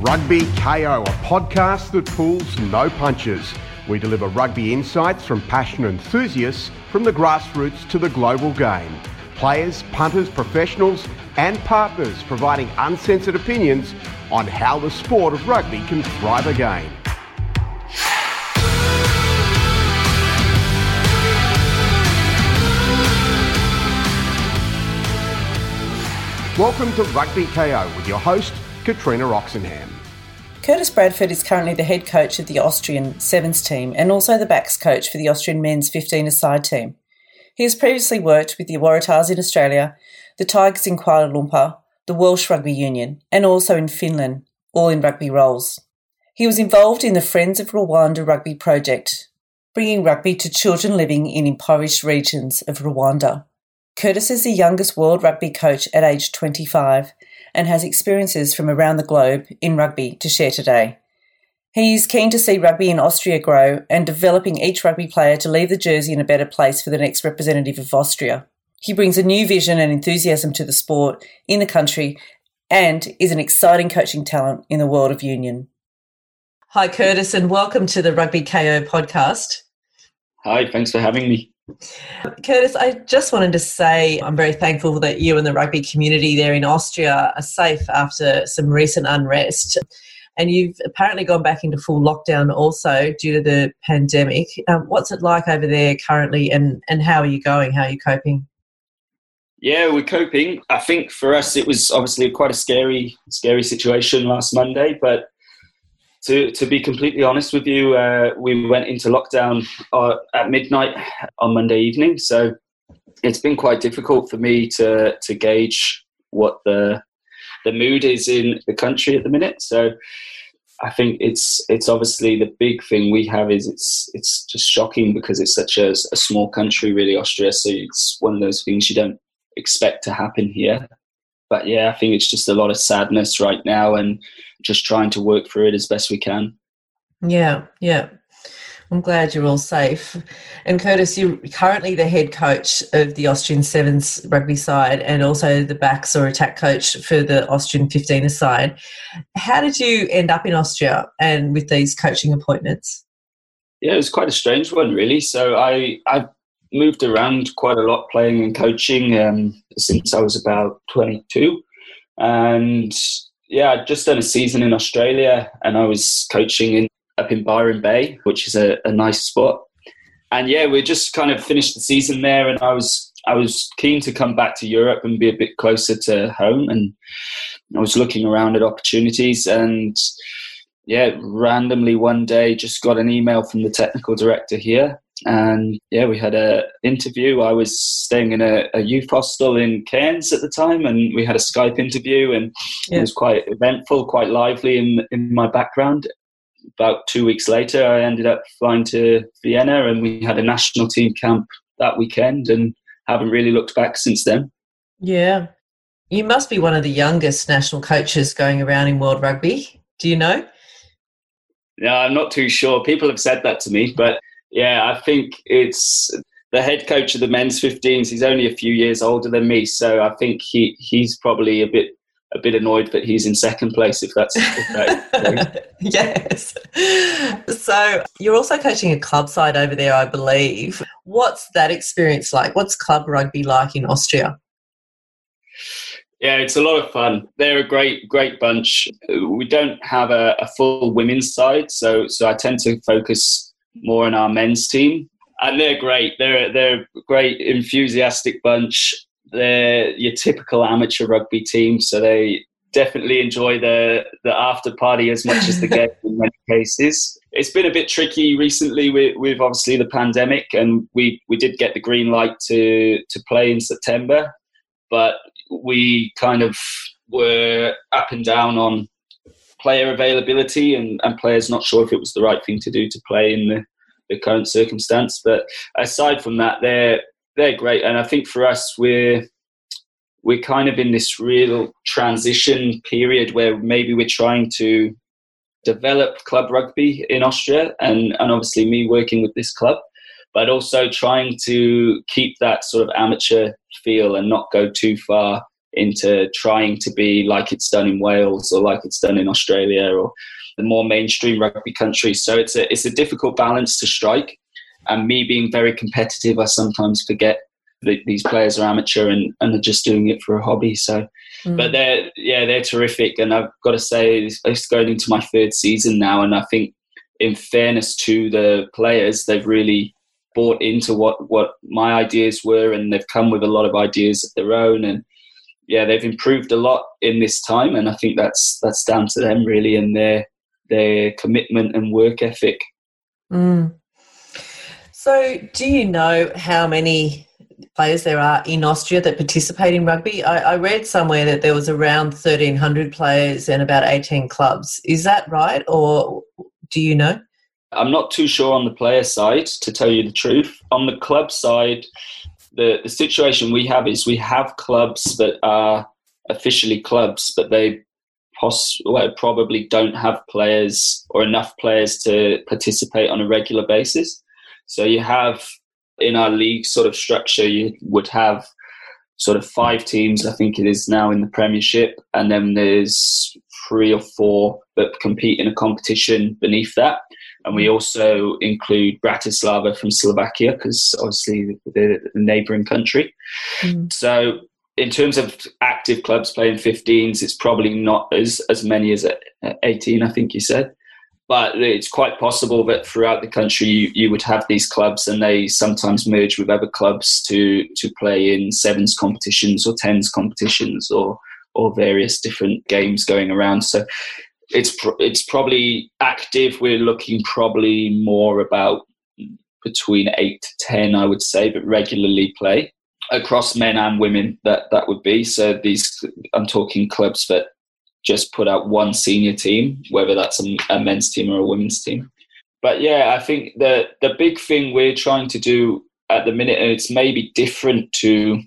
Rugby KO, a podcast that pulls no punches. We deliver rugby insights from passionate enthusiasts from the grassroots to the global game. Players, punters, professionals, and partners providing uncensored opinions on how the sport of rugby can thrive again. Welcome to Rugby KO with your host, Katrina Oxenham. Curtis Bradford is currently the head coach of the Austrian Sevens team and also the backs coach for the Austrian men's 15 aside team. He has previously worked with the Waratahs in Australia, the Tigers in Kuala Lumpur, the Welsh Rugby Union, and also in Finland, all in rugby roles. He was involved in the Friends of Rwanda rugby project, bringing rugby to children living in impoverished regions of Rwanda. Curtis is the youngest world rugby coach at age 25 and has experiences from around the globe in rugby to share today. He is keen to see rugby in Austria grow and developing each rugby player to leave the jersey in a better place for the next representative of Austria. He brings a new vision and enthusiasm to the sport in the country and is an exciting coaching talent in the world of union. Hi, Curtis, and welcome to the Rugby KO podcast. Hi, thanks for having me. Curtis, I just wanted to say I'm very thankful that you and the rugby community there in Austria are safe after some recent unrest. And you've apparently gone back into full lockdown also due to the pandemic. Um, what's it like over there currently, and, and how are you going? How are you coping? Yeah, we're coping. I think for us, it was obviously quite a scary, scary situation last Monday, but to, to be completely honest with you, uh, we went into lockdown uh, at midnight on Monday evening. So it's been quite difficult for me to, to gauge what the, the mood is in the country at the minute. So I think it's it's obviously the big thing we have is it's it's just shocking because it's such a, a small country, really Austria. So it's one of those things you don't expect to happen here but yeah, I think it's just a lot of sadness right now and just trying to work through it as best we can. Yeah, yeah. I'm glad you're all safe. And Curtis, you're currently the head coach of the Austrian Sevens rugby side and also the backs or attack coach for the Austrian 15 side. How did you end up in Austria and with these coaching appointments? Yeah, it was quite a strange one, really. So I, I moved around quite a lot playing and coaching um, since I was about 22. And yeah, I'd just done a season in Australia and I was coaching in, up in Byron Bay, which is a, a nice spot. And yeah, we just kind of finished the season there and I was I was keen to come back to Europe and be a bit closer to home and I was looking around at opportunities and yeah, randomly one day just got an email from the technical director here and yeah, we had a interview. I was staying in a, a, youth hostel in Cairns at the time, and we had a Skype interview, and yeah. it was quite eventful, quite lively in in my background. About two weeks later, I ended up flying to Vienna, and we had a national team camp that weekend, and haven't really looked back since then. Yeah, you must be one of the youngest national coaches going around in world rugby. Do you know? No, I'm not too sure. People have said that to me, but yeah, I think it's the head coach of the men's 15s. He's only a few years older than me, so I think he he's probably a bit a bit annoyed that he's in second place. If that's if yes. So you're also coaching a club side over there, I believe. What's that experience like? What's club rugby like in Austria? Yeah, it's a lot of fun. They're a great, great bunch. We don't have a, a full women's side, so so I tend to focus more in our men's team, and they're great. They're they're a great, enthusiastic bunch. They're your typical amateur rugby team, so they definitely enjoy the the after party as much as the game in many cases. It's been a bit tricky recently with, with obviously the pandemic, and we we did get the green light to to play in September, but we kind of were up and down on player availability and, and players not sure if it was the right thing to do to play in the, the current circumstance. But aside from that, they're they're great, and I think for us we're we're kind of in this real transition period where maybe we're trying to develop club rugby in Austria, and and obviously me working with this club, but also trying to keep that sort of amateur feel and not go too far into trying to be like it's done in Wales or like it's done in Australia or the more mainstream rugby countries. So it's a it's a difficult balance to strike. And me being very competitive, I sometimes forget that these players are amateur and, and are just doing it for a hobby. So, mm. but they're yeah they're terrific, and I've got to say it's going into my third season now, and I think in fairness to the players, they've really bought into what what my ideas were, and they've come with a lot of ideas of their own, and yeah, they've improved a lot in this time, and I think that's that's down to them really and their their commitment and work ethic. Mm. So, do you know how many players there are in Austria that participate in rugby? I, I read somewhere that there was around 1,300 players and about 18 clubs. Is that right, or do you know? I'm not too sure on the player side, to tell you the truth. On the club side, the, the situation we have is we have clubs that are officially clubs, but they poss- well, probably don't have players or enough players to participate on a regular basis. So you have in our league sort of structure, you would have sort of five teams, I think it is now in the Premiership, and then there's three or four that compete in a competition beneath that. And we also include Bratislava from Slovakia because obviously the, the neighbouring country. Mm. So in terms of active clubs playing 15s, it's probably not as, as many as 18, I think you said. But it's quite possible that throughout the country you, you would have these clubs and they sometimes merge with other clubs to, to play in sevens competitions or tens competitions or, or various different games going around. So it's, it's probably active. We're looking probably more about between eight to 10, I would say, but regularly play across men and women that that would be so these i'm talking clubs that just put out one senior team whether that's a, a, men's team or a women's team but yeah i think the the big thing we're trying to do at the minute and it's maybe different to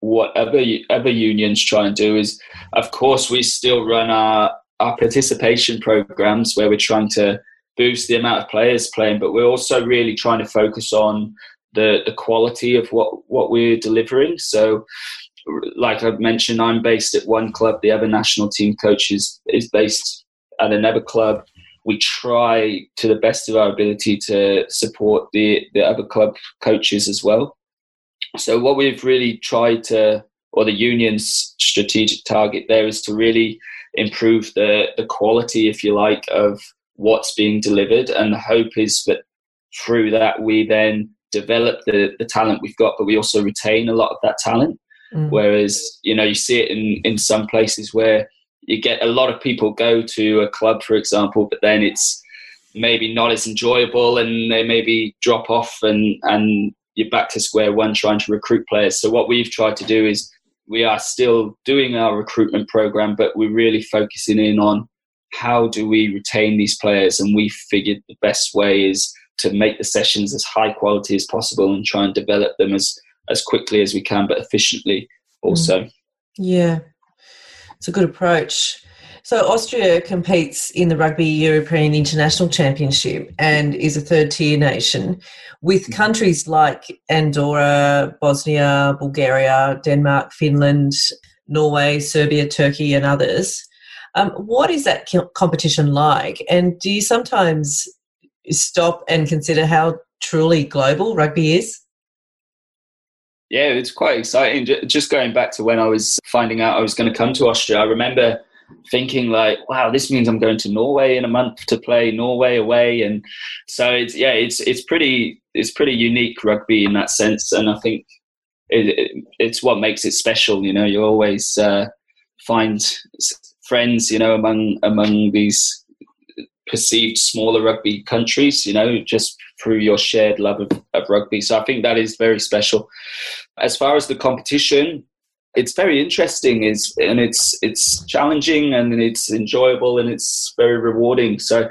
what other other unions try and do is of course we still run our our participation programs where we're trying to boost the amount of players playing but we're also really trying to focus on the the quality of what what we're delivering. So, like I mentioned, I'm based at one club. The other national team coach is is based at another club. We try to the best of our ability to support the the other club coaches as well. So, what we've really tried to, or the union's strategic target there is to really improve the the quality, if you like, of what's being delivered. And the hope is that through that we then develop the, the talent we've got, but we also retain a lot of that talent. Mm. Whereas, you know, you see it in, in some places where you get a lot of people go to a club, for example, but then it's maybe not as enjoyable and they maybe drop off and, and you're back to square one trying to recruit players. So what we've tried to do is we are still doing our recruitment program, but we're really focusing in on how do we retain these players? And we figured the best way is to make the sessions as high quality as possible and try and develop them as as quickly as we can, but efficiently also. Mm. Yeah, it's a good approach. So Austria competes in the Rugby European International Championship and is a third tier nation with mm-hmm. countries like Andorra, Bosnia, Bulgaria, Denmark, Finland, Norway, Serbia, Turkey, and others. Um, what is that competition like? And do you sometimes stop and consider how truly global rugby is? Yeah, it's quite exciting. Just going back to when I was finding out I was going to come to Austria, I remember thinking like, "Wow, this means I'm going to Norway in a month to play Norway away," and so it's yeah, it's it's pretty it's pretty unique rugby in that sense, and I think it, it, it's what makes it special. You know, you always uh, find friends, you know, among among these perceived smaller rugby countries, you know, just through your shared love of, of rugby. So I think that is very special. As far as the competition, it's very interesting is and it's it's challenging and it's enjoyable and it's very rewarding. So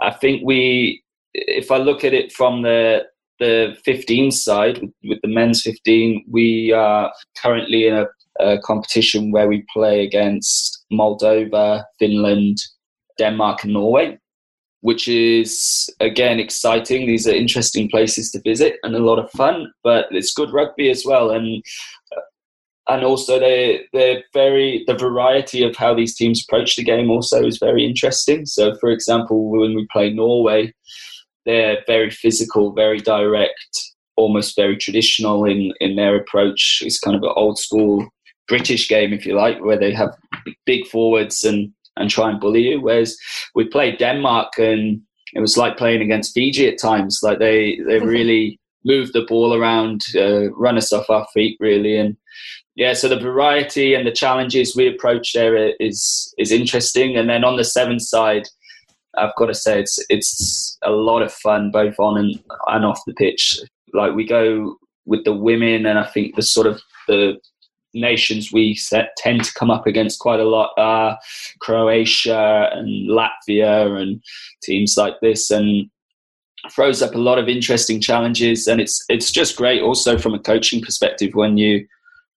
I think we if I look at it from the the 15 side with, the men's 15, we are currently in a, a competition where we play against Moldova, Finland, Denmark, and Norway which is again exciting. These are interesting places to visit and a lot of fun, but it's good rugby as well. And and also they they're very the variety of how these teams approach the game also is very interesting. So, for example, when we play Norway, they're very physical, very direct, almost very traditional in in their approach. It's kind of an old school British game, if you like, where they have big forwards and and try and bully you. Whereas we played Denmark and it was like playing against Fiji at times. Like they they really move the ball around, uh, run us off our feet, really, and yeah. So the variety and the challenges we approach there is is interesting. And then on the seven side, I've got to say it's it's a lot of fun both on and and off the pitch. Like we go with the women, and I think the sort of the nations we set, tend to come up against quite a lot are Croatia and Latvia and teams like this, and throws up a lot of interesting challenges. And it's it's just great also from a coaching perspective when you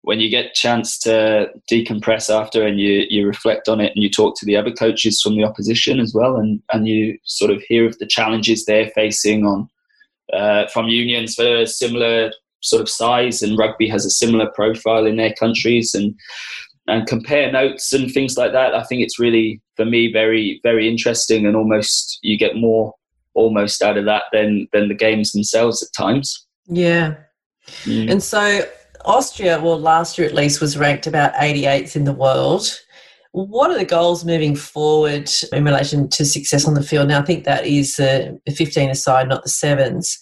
when you get a chance to decompress after and you, you reflect on it and you talk to the other coaches from the opposition as well and, and you sort of hear of the challenges they're facing on uh, from unions for similar sort of size and rugby has a similar profile in their countries and and compare notes and things like that. I think it's really for me very very interesting and almost you get more almost out of that than than the games themselves at times. Yeah. Mm. And so Austria, well last year at least was ranked about 88th in the world. What are the goals moving forward in relation to success on the field? Now, I think that is the 15 aside, not the sevens.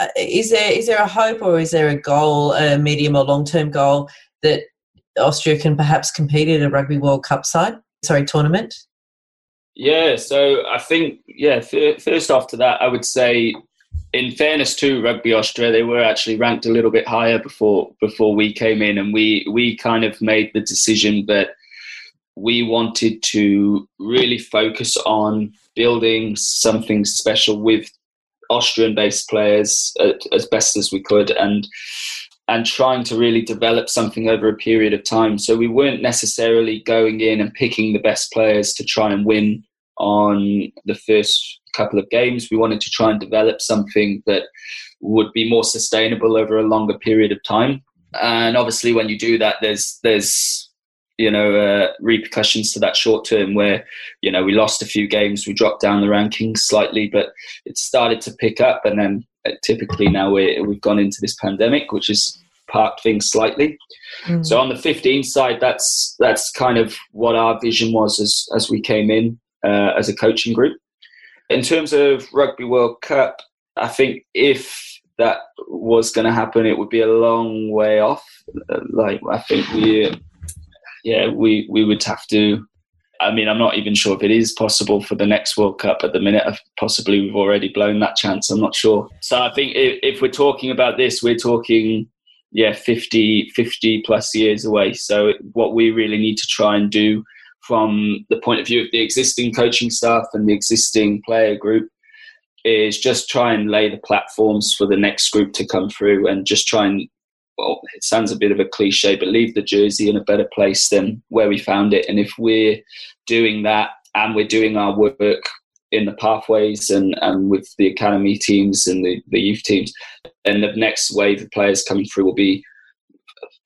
Uh, is there is there a hope or is there a goal, a medium or long term goal that Austria can perhaps compete at a Rugby World Cup side? Sorry, tournament. Yeah, so I think yeah. First off to that, I would say, in fairness to Rugby Austria, they were actually ranked a little bit higher before before we came in, and we we kind of made the decision that we wanted to really focus on building something special with Austrian-based players as best as we could, and and trying to really develop something over a period of time. So we weren't necessarily going in and picking the best players to try and win on the first couple of games. We wanted to try and develop something that would be more sustainable over a longer period of time. And obviously, when you do that, there's there's you know uh, repercussions to that short term where you know we lost a few games we dropped down the rankings slightly but it started to pick up and then uh, typically now we we've gone into this pandemic which has parked things slightly mm. so on the 15 side that's that's kind of what our vision was as as we came in uh, as a coaching group in terms of rugby world cup i think if that was going to happen it would be a long way off like i think we yeah, we we would have to. I mean, I'm not even sure if it is possible for the next World Cup at the minute. Possibly we've already blown that chance. I'm not sure. So I think if, if we're talking about this, we're talking yeah 50 50 plus years away. So what we really need to try and do from the point of view of the existing coaching staff and the existing player group is just try and lay the platforms for the next group to come through and just try and well, it sounds a bit of a cliche, but leave the jersey in a better place than where we found it. And if we're doing that and we're doing our work in the pathways and, and with the academy teams and the, the youth teams, then the next wave of players coming through will be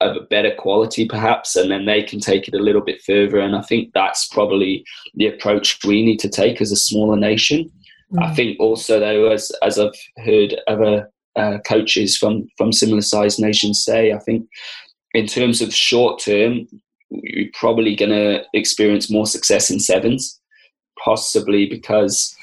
of a better quality perhaps and then they can take it a little bit further and i think that's probably the approach we need to take as a smaller nation mm. i think also though as as i've heard other uh, coaches from from similar sized nations say. I think in terms of short term, you're probably going to experience more success in sevens, possibly because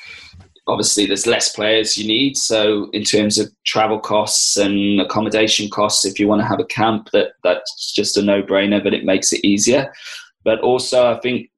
obviously there's less players you need. So in terms of travel costs and accommodation costs, if you want to have a camp, that that's just a no brainer, but it makes it easier. But also, I think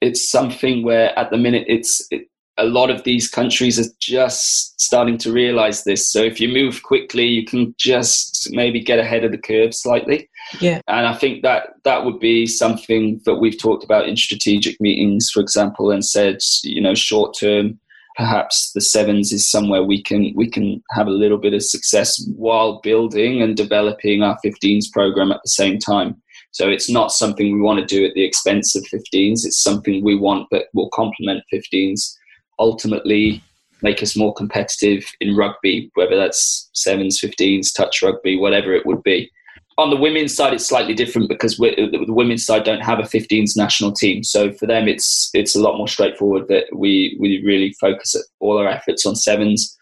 it's something where at the minute it's it, a lot of these countries are just starting to realize this. So if you move quickly, you can just maybe get ahead of the curve slightly. Yeah. And I think that that would be something that we've talked about in strategic meetings, for example, and said, you know, short term, perhaps the sevens is somewhere we can we can have a little bit of success while building and developing our 15s program at the same time. So it's not something we want to do at the expense of 15s. It's something we want that will complement 15s ultimately make us more competitive in rugby, whether that's sevens, 15s, touch rugby, whatever it would be. On the women's side, it's slightly different because the women's side don't have a 15s national team. So for them, it's it's a lot more straightforward that we we really focus all our efforts on sevens.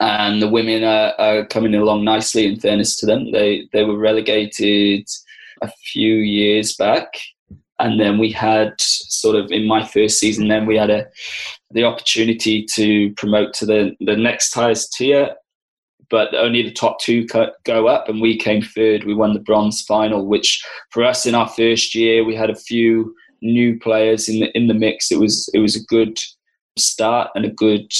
And the women are, are coming along nicely. In fairness to them, they they were relegated a few years back, and then we had sort of in my first season. Then we had a the opportunity to promote to the the next highest tier but only the top two go up, and we came third. We won the bronze final, which for us in our first year, we had a few new players in the in the mix. It was it was a good start and a good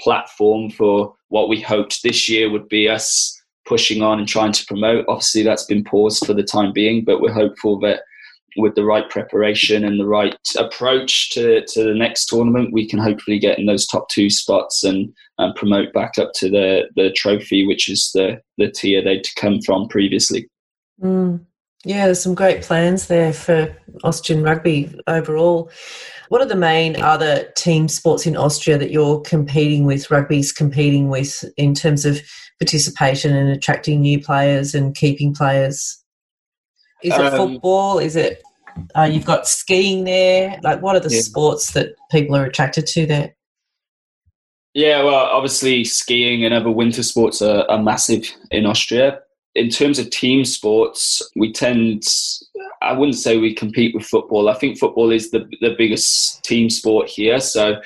platform for what we hoped this year would be us pushing on and trying to promote. Obviously, that's been paused for the time being, but we're hopeful that with the right preparation and the right approach to, to the next tournament, we can hopefully get in those top two spots and, and promote back up to the, the trophy, which is the, the tier they'd come from previously. Mm. Yeah, there's some great plans there for Austrian rugby overall. What are the main other team sports in Austria that you're competing with, rugby's competing with, in terms of participation and attracting new players and keeping players? Is it um, football? Is it uh, you've got skiing there? Like, what are the yeah. sports that people are attracted to there? Yeah, well, obviously skiing and other winter sports are, are massive in Austria. In terms of team sports, we tend, I wouldn't say we compete with football. I think football is the, the biggest team sport here. So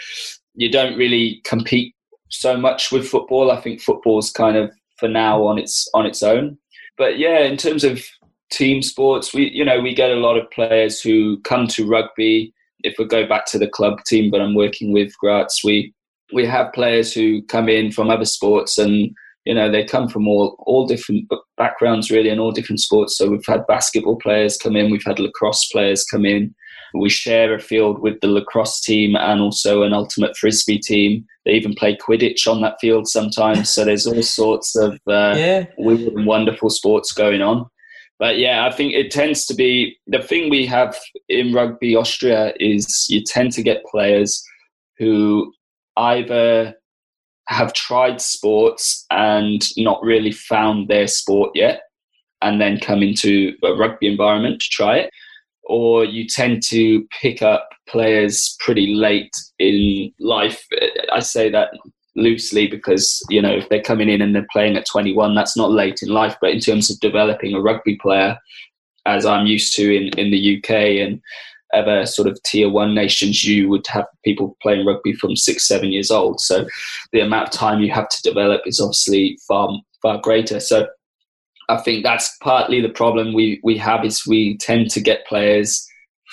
you don't really compete so much with football. I think football's kind of for now on its on its own. But yeah, in terms of team sports, we you know we get a lot of players who come to rugby. If we go back to the club team, but I'm working with Graz, we we have players who come in from other sports and you know they come from all all different backgrounds really and all different sports. So we've had basketball players come in we've had lacrosse players come in. We share a field with the lacrosse team and also an ultimate frisbee team. They even play quidditch on that field sometimes. So there's all sorts of uh, yeah. weird and wonderful sports going on but yeah, I think it tends to be the thing we have in rugby Austria is you tend to get players who either have tried sports and not really found their sport yet, and then come into a rugby environment to try it, or you tend to pick up players pretty late in life. I say that loosely because you know if they're coming in and they're playing at 21 that's not late in life. But in terms of developing a rugby player as i'm used to in, in the uk and other sort of tier one nations you would have people playing rugby from six seven years old. So the amount of time you have to develop is obviously far far greater. So i think that's partly the problem we we have is we tend to get players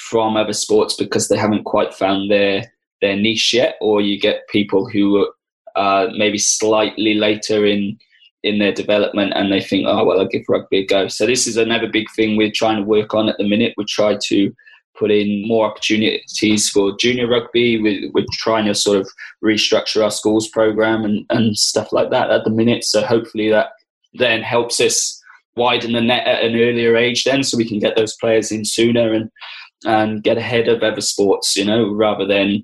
from other sports because they haven't quite found their their niche yet or you get people who uh, maybe slightly later in in their development and they think, oh, well, I'll give rugby a go. So this is another big thing we're trying to work on at the minute. We try to put in more opportunities for junior rugby. We're, we're trying to sort of restructure our schools program and, and stuff like that at the minute. So hopefully that then helps us widen the net at an earlier age then so we can get those players in sooner and and get ahead of other sports, you know, rather than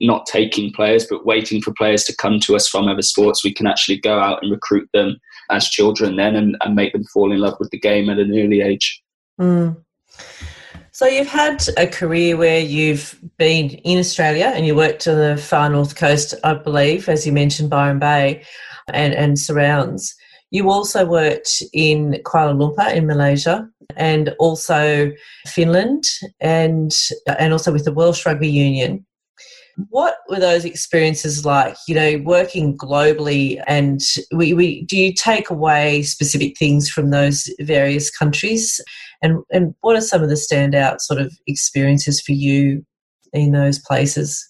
not taking players but waiting for players to come to us from other sports we can actually go out and recruit them as children then and, and make them fall in love with the game at an early age mm. so you've had a career where you've been in australia and you worked on the far north coast i believe as you mentioned byron bay and, and surrounds you also worked in Kuala Lumpur in Malaysia and also Finland and and also with the Welsh Rugby Union. What were those experiences like? You know, working globally, and we, we do you take away specific things from those various countries, and and what are some of the standout sort of experiences for you in those places?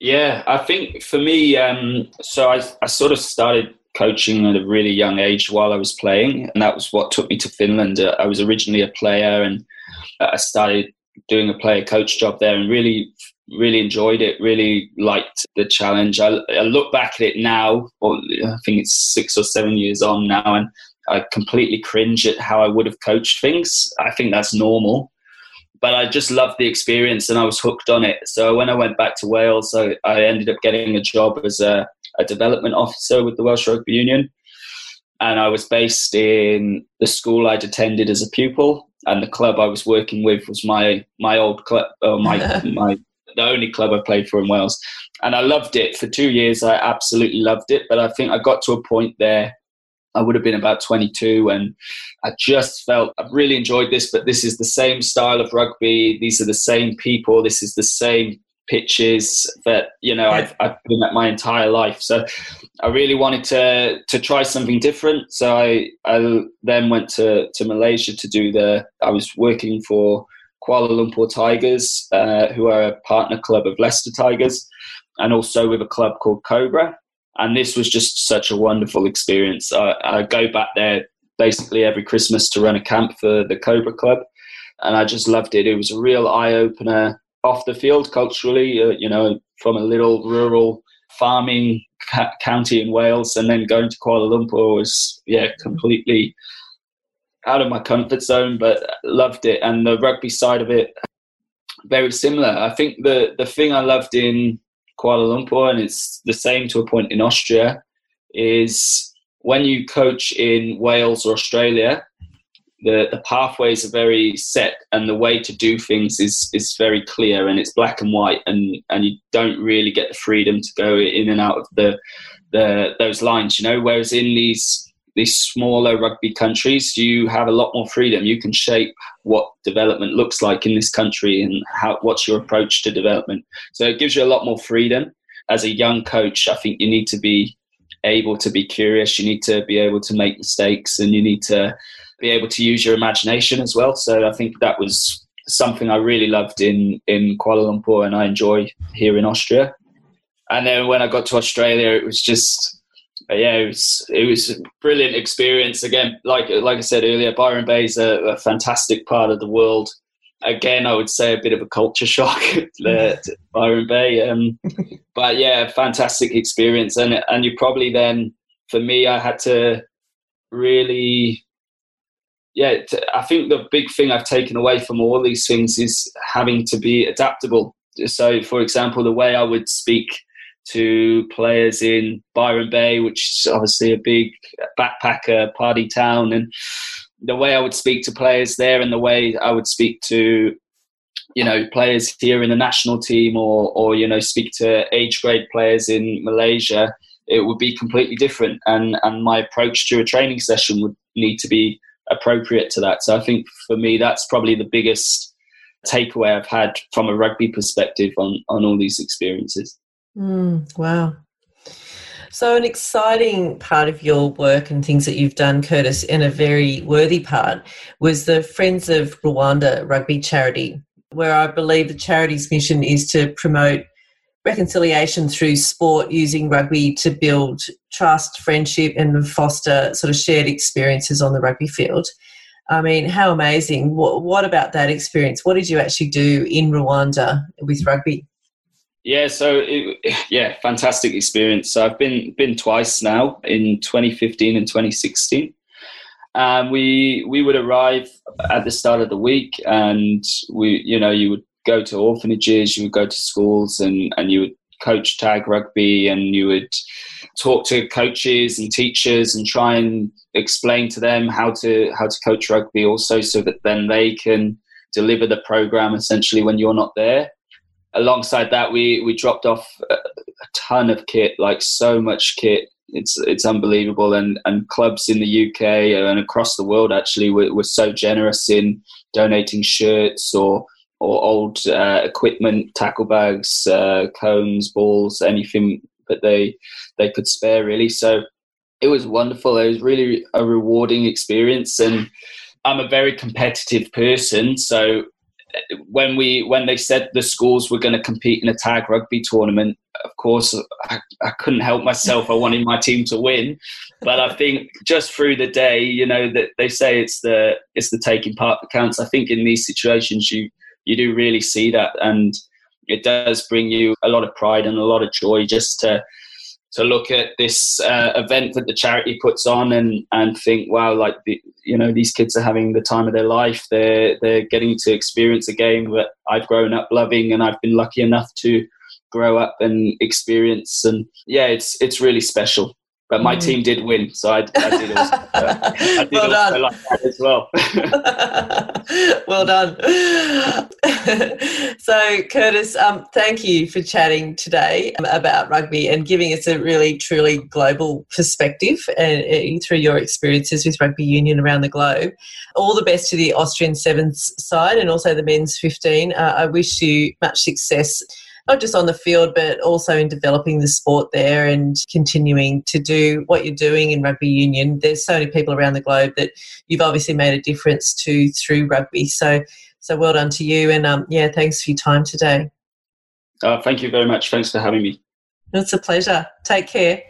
Yeah, I think for me, um, so I, I sort of started coaching at a really young age while I was playing, and that was what took me to Finland. Uh, I was originally a player, and I started doing a player coach job there, and really really enjoyed it, really liked the challenge. I, I, look back at it now, or I think it's six or seven years on now, and I completely cringe at how I would have coached things. I think that's normal. But I just loved the experience and I was hooked on it. So when I went back to Wales, I, I ended up getting a job as a, a development officer with the Welsh Rugby Union. and I was based in the school I'd attended as a pupil, and the club I was working with was my my old club, uh, my my the only club I played for in Wales, and I loved it for two years. I absolutely loved it, but I think I got to a point there. I would have been about 22, and I just felt I've really enjoyed this. But this is the same style of rugby. These are the same people. This is the same pitches that you know I've, I've been at my entire life. So I really wanted to to try something different. So I I then went to to Malaysia to do the. I was working for Kuala Lumpur Tigers, uh, who are a partner club of Leicester Tigers, and also with a club called Cobra. And this was just such a wonderful experience. I, I go back there basically every Christmas to run a camp for the Cobra Club, and I just loved it. It was a real eye opener off the field culturally, uh, you know, from a little rural farming ca- county in Wales, and then going to Kuala Lumpur was yeah completely out of my comfort zone, but loved it. And the rugby side of it, very similar. I think the the thing I loved in Kuala Lumpur, and it's the same to a point in Austria, is when you coach in Wales or Australia, the, the pathways are very set and the way to do things is, is very clear and it's black and white and, and you don't really get the freedom to go in and out of the, the those lines, you know, whereas in these these smaller rugby countries, you have a lot more freedom. You can shape what development looks like in this country and how what's your approach to development. So it gives you a lot more freedom. As a young coach, I think you need to be able to be curious. You need to be able to make mistakes, and you need to be able to use your imagination as well. So I think that was something I really loved in in Kuala Lumpur, and I enjoy here in Austria. And then when I got to Australia, it was just yeah, it was it was a brilliant experience. Again, like like I said earlier, Byron Bay is a, a fantastic part of the world. Again, I would say a bit of a culture shock to Byron Bay, um, but yeah, fantastic experience. And and you probably then for me, I had to really yeah, I think the big thing I've taken away from all these things is having to be adaptable. So, for example, the way I would speak to players in Byron Bay, which is obviously a big backpacker party town, and the way I would speak to players there, and the way I would speak to you know players here in the national team, or or you know speak to age grade players in Malaysia, it would be completely different, and and my approach to a training session would need to be appropriate to that. So I think for me, that's probably the biggest takeaway I've had from a rugby perspective on, on all these experiences. Mm, wow. So, an exciting part of your work and things that you've done, Curtis, and a very worthy part was the Friends of Rwanda rugby charity, where I believe the charity's mission is to promote reconciliation through sport using rugby to build trust, friendship, and foster sort of shared experiences on the rugby field. I mean, how amazing. What, what about that experience? What did you actually do in Rwanda with rugby? Yeah, so it, yeah, fantastic experience. So I've been been twice now in 2015 and 2016. Um, we we would arrive at the start of the week, and we you know you would go to orphanages, you would go to schools, and and you would coach tag rugby, and you would talk to coaches and teachers and try and explain to them how to how to coach rugby also so that then they can deliver the program essentially when you're not there alongside that we we dropped off a, ton of kit like so much kit it's it's unbelievable and and clubs in the UK and across the world actually were, were so generous in donating shirts or or old uh, equipment, tackle bags, uh, cones, balls, anything that they they could spare really. So it was wonderful. It was really a rewarding experience, and I'm a very competitive person. So when we when they said the schools were going to compete in a tag rugby tournament, of course I, I couldn't help myself. I wanted my team to win, but I think just through the day, you know that they say it's the it's the taking part that counts. I think in these situations you you do really see that, and it does bring you a lot of pride and a lot of joy just to to look at this uh, event that the charity puts on and and think, wow, like the, you know these kids are having the time of their life. They're they're getting to experience a game that I've grown up loving, and I've been lucky enough to grow up and experience. And yeah, it's it's really special. But my mm. team did win, so I, I did also, uh, I did well also like that as well. well done. so, Curtis, um, thank you for chatting today about rugby and giving us a really, truly global perspective and, uh, through your experiences with rugby union around the globe. All the best to the Austrian Sevens side and also the men's 15. Uh, I wish you much success not just on the field, but also in developing the sport there and continuing to do what you're doing in rugby union. There's so many people around the globe that you've obviously made a difference to through rugby. So, so well done to you. And um, yeah, thanks for your time today. Uh, thank you very much. Thanks for having me. It's a pleasure. Take care.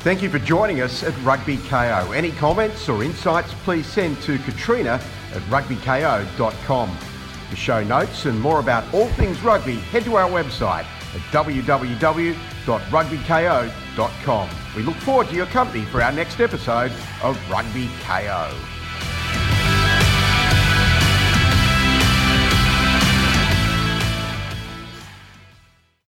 Thank you for joining us at Rugby KO. Any comments or insights, please send to Katrina at rugbyko.com. For show notes and more about all things rugby, head to our website at www.rugbyko.com. We look forward to your company for our next episode of Rugby KO.